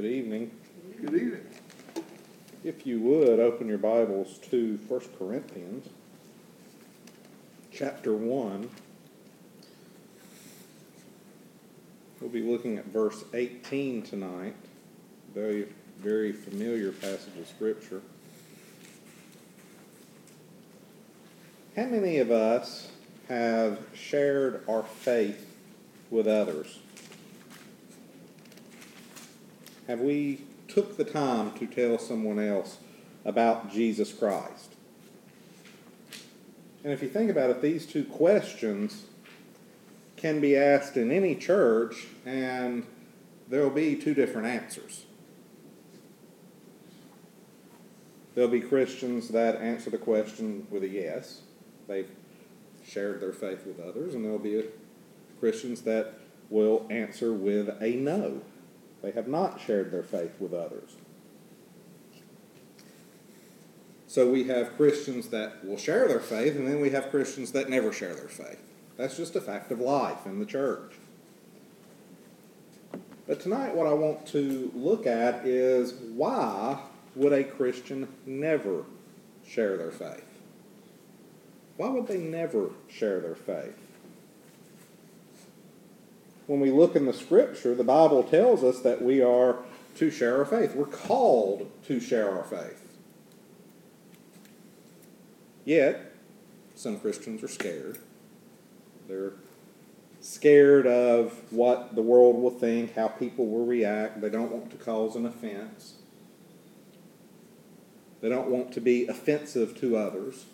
Good evening. Good evening. If you would, open your Bibles to 1 Corinthians, chapter 1. We'll be looking at verse 18 tonight. Very, very familiar passage of Scripture. How many of us have shared our faith with others? Have we took the time to tell someone else about Jesus Christ? And if you think about it, these two questions can be asked in any church, and there will be two different answers. There'll be Christians that answer the question with a yes. They've shared their faith with others, and there'll be Christians that will answer with a no. They have not shared their faith with others. So we have Christians that will share their faith, and then we have Christians that never share their faith. That's just a fact of life in the church. But tonight, what I want to look at is why would a Christian never share their faith? Why would they never share their faith? When we look in the scripture, the Bible tells us that we are to share our faith. We're called to share our faith. Yet, some Christians are scared. They're scared of what the world will think, how people will react. They don't want to cause an offense. They don't want to be offensive to others.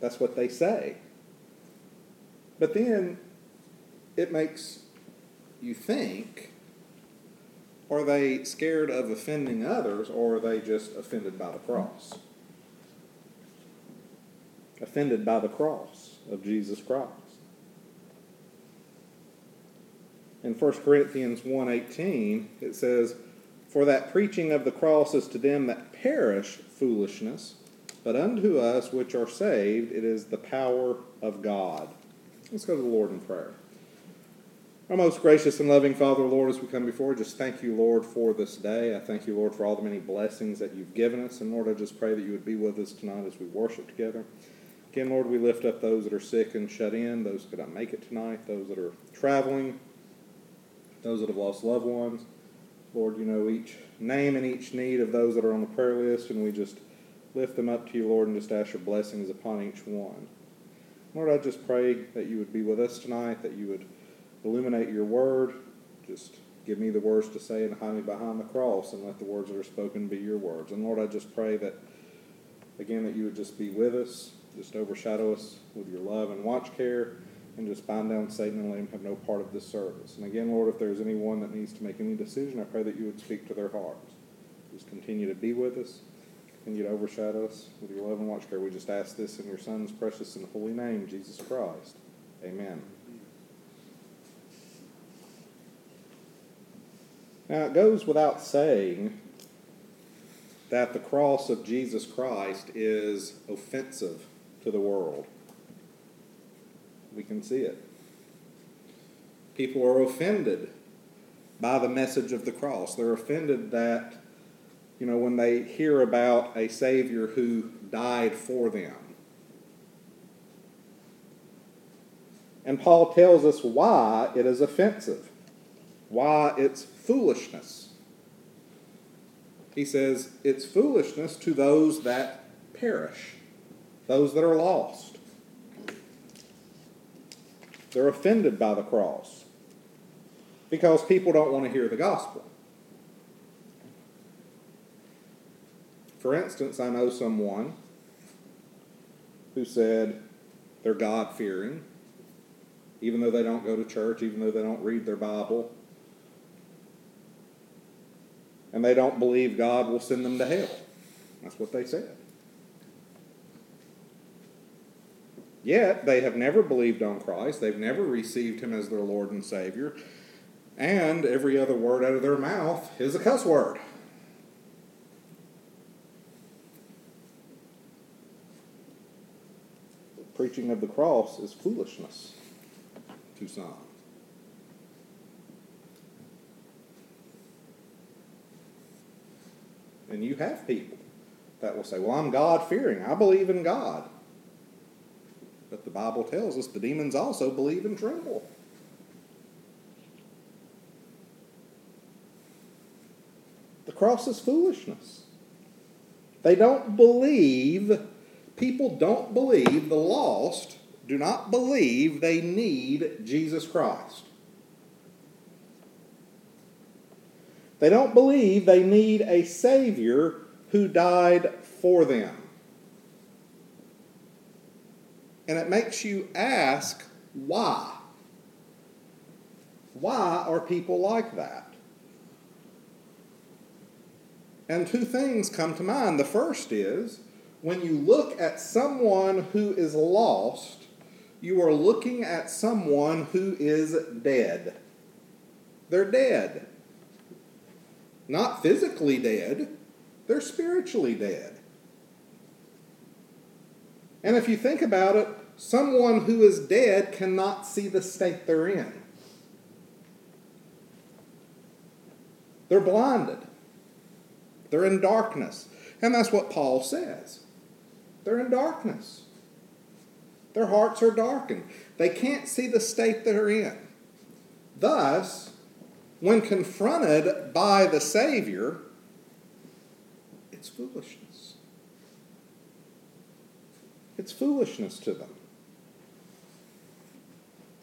That's what they say. But then it makes you think are they scared of offending others or are they just offended by the cross? Offended by the cross of Jesus Christ. In 1 Corinthians 1:18 it says, "For that preaching of the cross is to them that perish foolishness, but unto us which are saved it is the power of God." Let's go to the Lord in prayer. Our most gracious and loving Father, Lord, as we come before, just thank you, Lord, for this day. I thank you, Lord, for all the many blessings that you've given us. And Lord, I just pray that you would be with us tonight as we worship together. Again, Lord, we lift up those that are sick and shut in, those that cannot make it tonight, those that are traveling, those that have lost loved ones. Lord, you know each name and each need of those that are on the prayer list, and we just lift them up to you, Lord, and just ask your blessings upon each one. Lord, I just pray that you would be with us tonight, that you would illuminate your word. Just give me the words to say and hide me behind the cross and let the words that are spoken be your words. And Lord, I just pray that, again, that you would just be with us, just overshadow us with your love and watch care, and just bind down Satan and let him have no part of this service. And again, Lord, if there's anyone that needs to make any decision, I pray that you would speak to their hearts. Just continue to be with us. Continue to overshadow us with your love and watch care. We just ask this in your Son's precious and holy name, Jesus Christ. Amen. Now, it goes without saying that the cross of Jesus Christ is offensive to the world. We can see it. People are offended by the message of the cross. They're offended that, you know, when they hear about a Savior who died for them. And Paul tells us why it is offensive, why it's foolishness. He says it's foolishness to those that perish, those that are lost. They're offended by the cross because people don't want to hear the gospel. For instance, I know someone who said they're God fearing, even though they don't go to church, even though they don't read their Bible, and they don't believe God will send them to hell. That's what they said. Yet, they have never believed on Christ. They've never received Him as their Lord and Savior. And every other word out of their mouth is a cuss word. The preaching of the cross is foolishness to some. And you have people that will say, Well, I'm God fearing. I believe in God. But the Bible tells us the demons also believe and tremble. The cross is foolishness. They don't believe, people don't believe, the lost do not believe they need Jesus Christ. They don't believe they need a Savior who died for them. And it makes you ask why? Why are people like that? And two things come to mind. The first is when you look at someone who is lost, you are looking at someone who is dead. They're dead. Not physically dead, they're spiritually dead. And if you think about it, someone who is dead cannot see the state they're in. They're blinded. They're in darkness. And that's what Paul says. They're in darkness. Their hearts are darkened. They can't see the state they're in. Thus, when confronted by the Savior, it's foolishness. It's foolishness to them.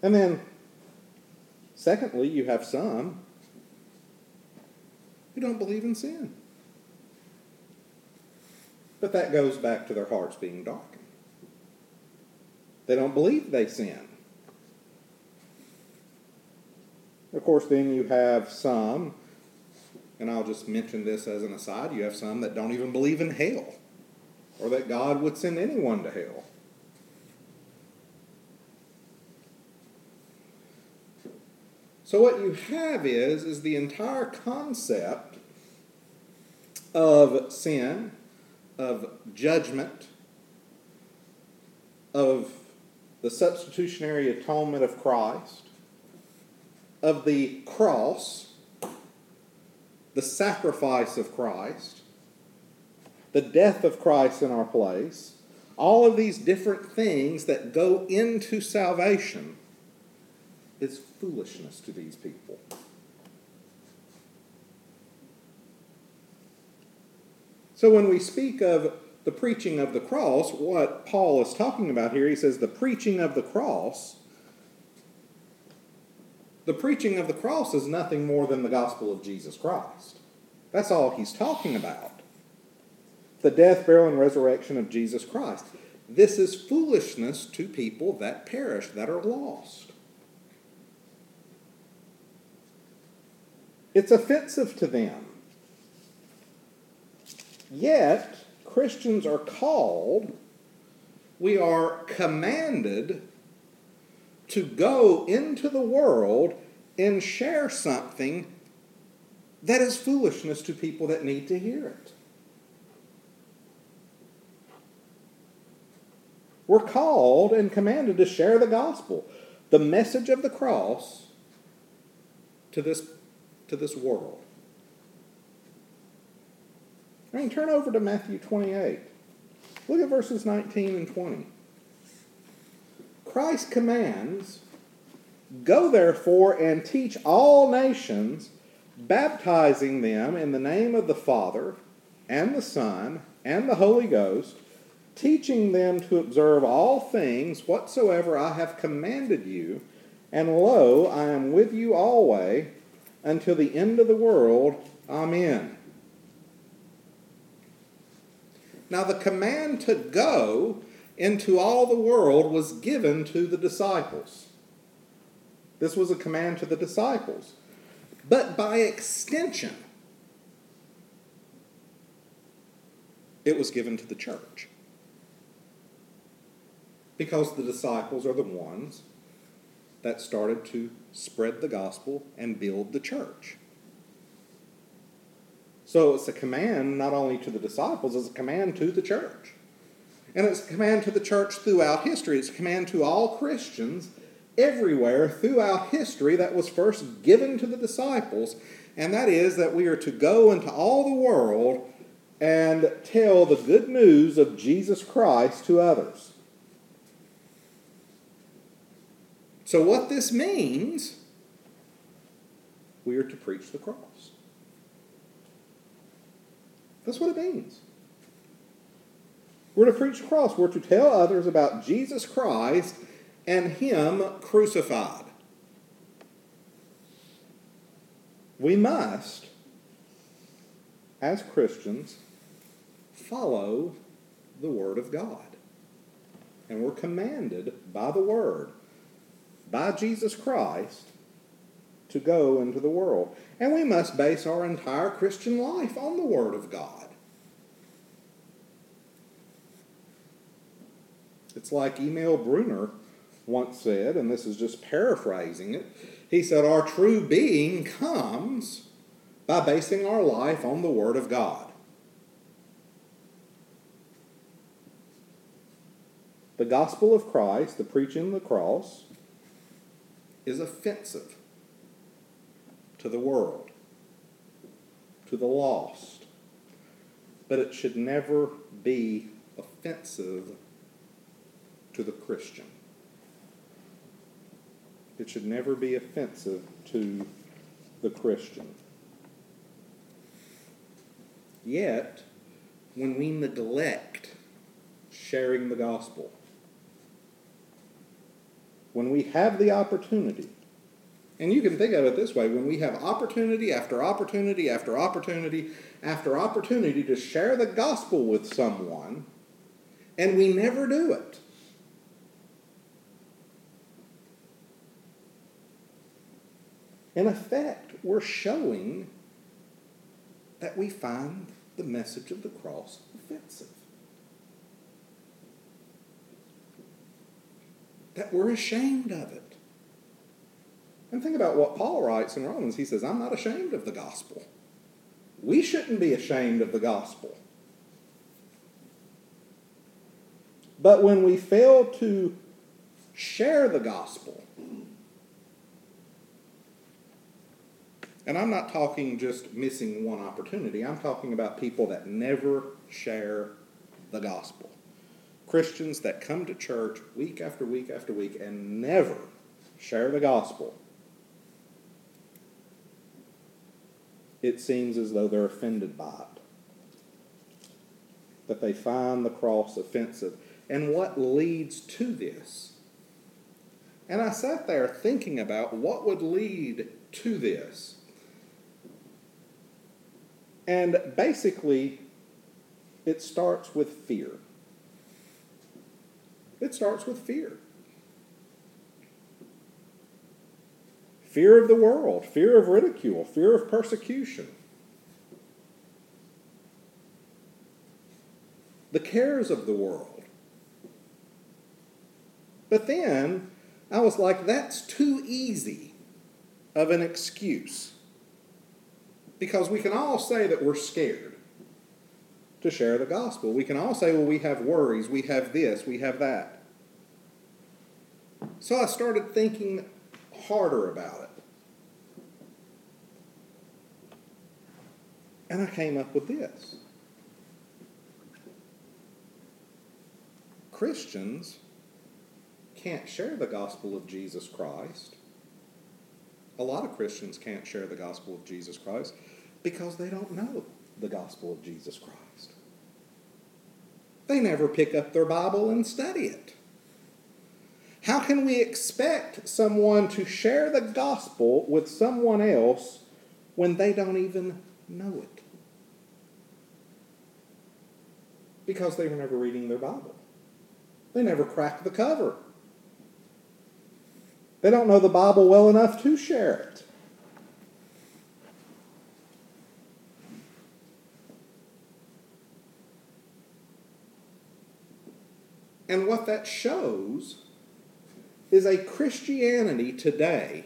And then, secondly, you have some who don't believe in sin. But that goes back to their hearts being darkened. They don't believe they sin. Of course, then you have some, and I'll just mention this as an aside, you have some that don't even believe in hell or that God would send anyone to hell. So what you have is is the entire concept of sin, of judgment, of the substitutionary atonement of Christ, of the cross, the sacrifice of Christ, the death of Christ in our place, all of these different things that go into salvation is foolishness to these people. So when we speak of the preaching of the cross, what Paul is talking about here, he says the preaching of the cross. The preaching of the cross is nothing more than the gospel of Jesus Christ. That's all he's talking about. The death, burial, and resurrection of Jesus Christ. This is foolishness to people that perish, that are lost. It's offensive to them. Yet, Christians are called, we are commanded to go into the world and share something that is foolishness to people that need to hear it. We're called and commanded to share the gospel, the message of the cross to this, to this world. I mean, turn over to Matthew 28. Look at verses 19 and 20. Christ commands, Go therefore and teach all nations, baptizing them in the name of the Father, and the Son, and the Holy Ghost, teaching them to observe all things whatsoever I have commanded you. And lo, I am with you always until the end of the world. Amen. Now, the command to go into all the world was given to the disciples. This was a command to the disciples. But by extension, it was given to the church. Because the disciples are the ones that started to spread the gospel and build the church. So it's a command not only to the disciples, it's a command to the church. And it's a command to the church throughout history. It's a command to all Christians everywhere throughout history that was first given to the disciples, and that is that we are to go into all the world and tell the good news of Jesus Christ to others. So, what this means, we are to preach the cross. That's what it means. We're to preach the cross. We're to tell others about Jesus Christ and Him crucified. We must, as Christians, follow the Word of God. And we're commanded by the Word, by Jesus Christ, to go into the world. And we must base our entire Christian life on the Word of God. It's like Emil Brunner once said, and this is just paraphrasing it. He said, Our true being comes by basing our life on the Word of God. The gospel of Christ, the preaching of the cross, is offensive to the world, to the lost. But it should never be offensive to the Christian. It should never be offensive to the Christian. Yet, when we neglect sharing the gospel, when we have the opportunity, and you can think of it this way when we have opportunity after opportunity after opportunity after opportunity to share the gospel with someone, and we never do it. In effect, we're showing that we find the message of the cross offensive. That we're ashamed of it. And think about what Paul writes in Romans. He says, I'm not ashamed of the gospel. We shouldn't be ashamed of the gospel. But when we fail to share the gospel, and I'm not talking just missing one opportunity, I'm talking about people that never share the gospel. Christians that come to church week after week after week and never share the gospel. it seems as though they're offended by it. That they find the cross offensive. And what leads to this? And I sat there thinking about what would lead to this. And basically, it starts with fear. It starts with fear. fear of the world, fear of ridicule, fear of persecution. The cares of the world. But then I was like, that's too easy of an excuse. Because we can all say that we're scared to share the gospel. We can all say, well, we have worries, we have this, we have that. So I started thinking harder about it. And I came up with this Christians can't share the gospel of Jesus Christ. A lot of Christians can't share the gospel of Jesus Christ because they don't know the gospel of Jesus Christ. They never pick up their Bible and study it. How can we expect someone to share the gospel with someone else when they don't even know it? Because they were never reading their Bible. They never cracked the cover. They don't know the Bible well enough to share it. And what that shows is a Christianity today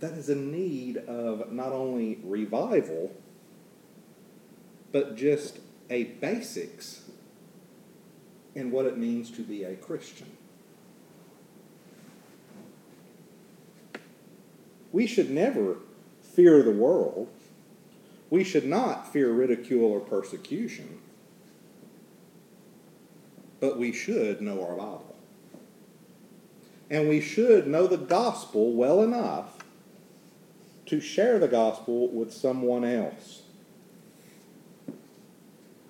that is in need of not only revival, but just a basics in what it means to be a Christian. We should never fear the world. We should not fear ridicule or persecution. But we should know our Bible. And we should know the gospel well enough to share the gospel with someone else.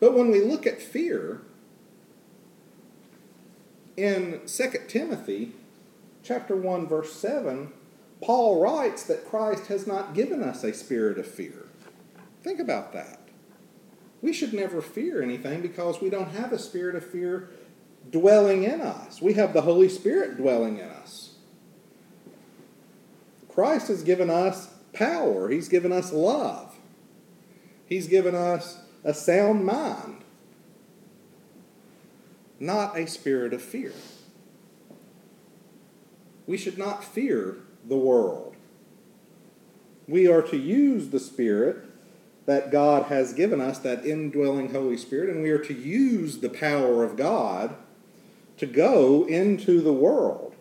But when we look at fear, in 2 Timothy chapter 1 verse 7, Paul writes that Christ has not given us a spirit of fear. Think about that. We should never fear anything because we don't have a spirit of fear dwelling in us. We have the Holy Spirit dwelling in us. Christ has given us power, He's given us love, He's given us a sound mind, not a spirit of fear. We should not fear the world. We are to use the Spirit that God has given us, that indwelling Holy Spirit, and we are to use the power of God to go into the world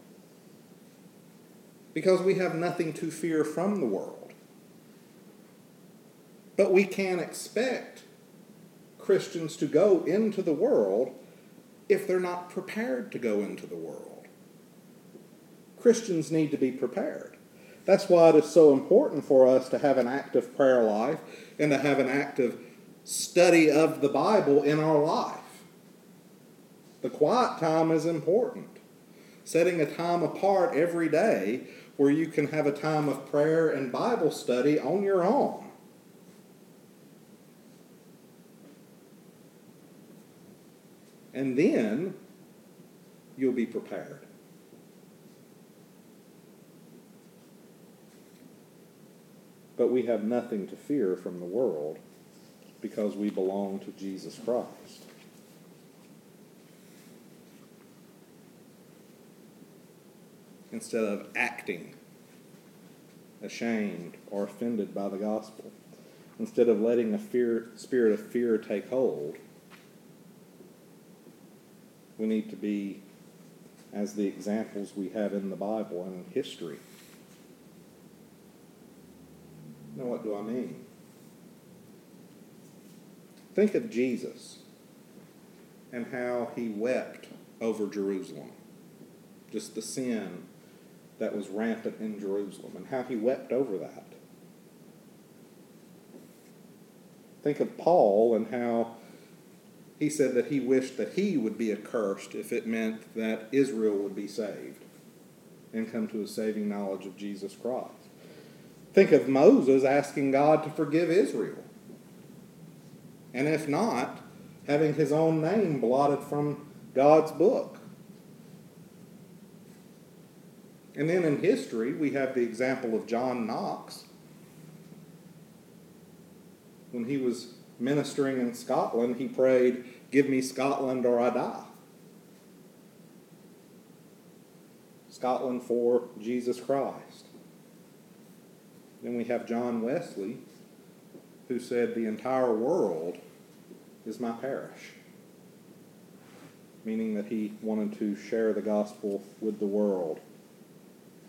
because we have nothing to fear from the world. But we can't expect Christians to go into the world if they're not prepared to go into the world. Christians need to be prepared. That's why it is so important for us to have an active prayer life and to have an active study of the Bible in our life. The quiet time is important. Setting a time apart every day where you can have a time of prayer and Bible study on your own. And then you'll be prepared. But we have nothing to fear from the world because we belong to Jesus Christ. Instead of acting ashamed or offended by the gospel, instead of letting a fear, spirit of fear take hold, we need to be as the examples we have in the Bible and in history. Now, what do I mean? Think of Jesus and how he wept over Jerusalem. Just the sin that was rampant in Jerusalem and how he wept over that. Think of Paul and how he said that he wished that he would be accursed if it meant that Israel would be saved and come to a saving knowledge of Jesus Christ. Think of Moses asking God to forgive Israel. And if not, having his own name blotted from God's book. And then in history, we have the example of John Knox. When he was ministering in Scotland, he prayed, Give me Scotland or I die. Scotland for Jesus Christ. Then we have John Wesley, who said, The entire world is my parish. Meaning that he wanted to share the gospel with the world.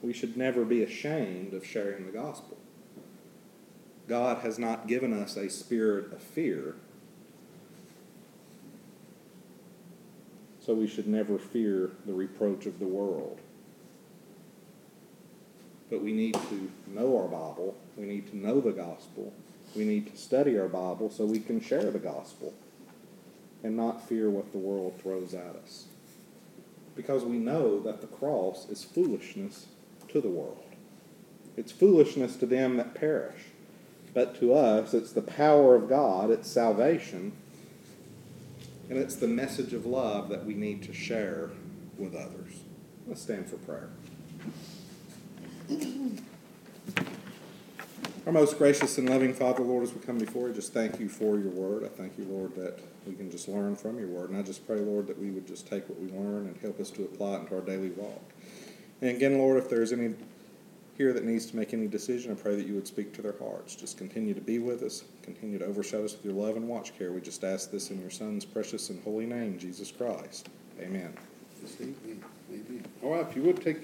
We should never be ashamed of sharing the gospel. God has not given us a spirit of fear, so we should never fear the reproach of the world. But we need to know our Bible, we need to know the gospel, we need to study our Bible so we can share the gospel and not fear what the world throws at us. Because we know that the cross is foolishness to the world. It's foolishness to them that perish. But to us, it's the power of God, it's salvation, and it's the message of love that we need to share with others. Let's stand for prayer. Our most gracious and loving Father, Lord, as we come before you, just thank you for your word. I thank you, Lord, that we can just learn from your word. And I just pray, Lord, that we would just take what we learn and help us to apply it into our daily walk. And again, Lord, if there's any here that needs to make any decision, I pray that you would speak to their hearts. Just continue to be with us, continue to overshadow us with your love and watch care. We just ask this in your Son's precious and holy name, Jesus Christ. Amen. Amen. All right, if you would take your